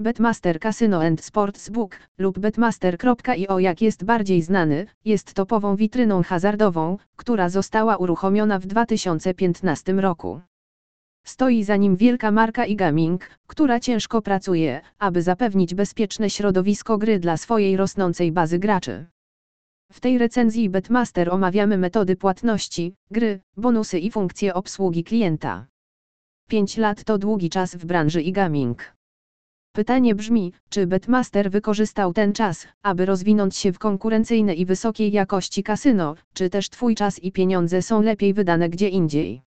Betmaster Casino and Sportsbook lub betmaster.io jak jest bardziej znany, jest topową witryną hazardową, która została uruchomiona w 2015 roku. Stoi za nim wielka marka e-gaming, która ciężko pracuje, aby zapewnić bezpieczne środowisko gry dla swojej rosnącej bazy graczy. W tej recenzji Betmaster omawiamy metody płatności, gry, bonusy i funkcje obsługi klienta. 5 lat to długi czas w branży e-gaming. Pytanie brzmi, czy Betmaster wykorzystał ten czas, aby rozwinąć się w konkurencyjne i wysokiej jakości kasyno, czy też Twój czas i pieniądze są lepiej wydane gdzie indziej?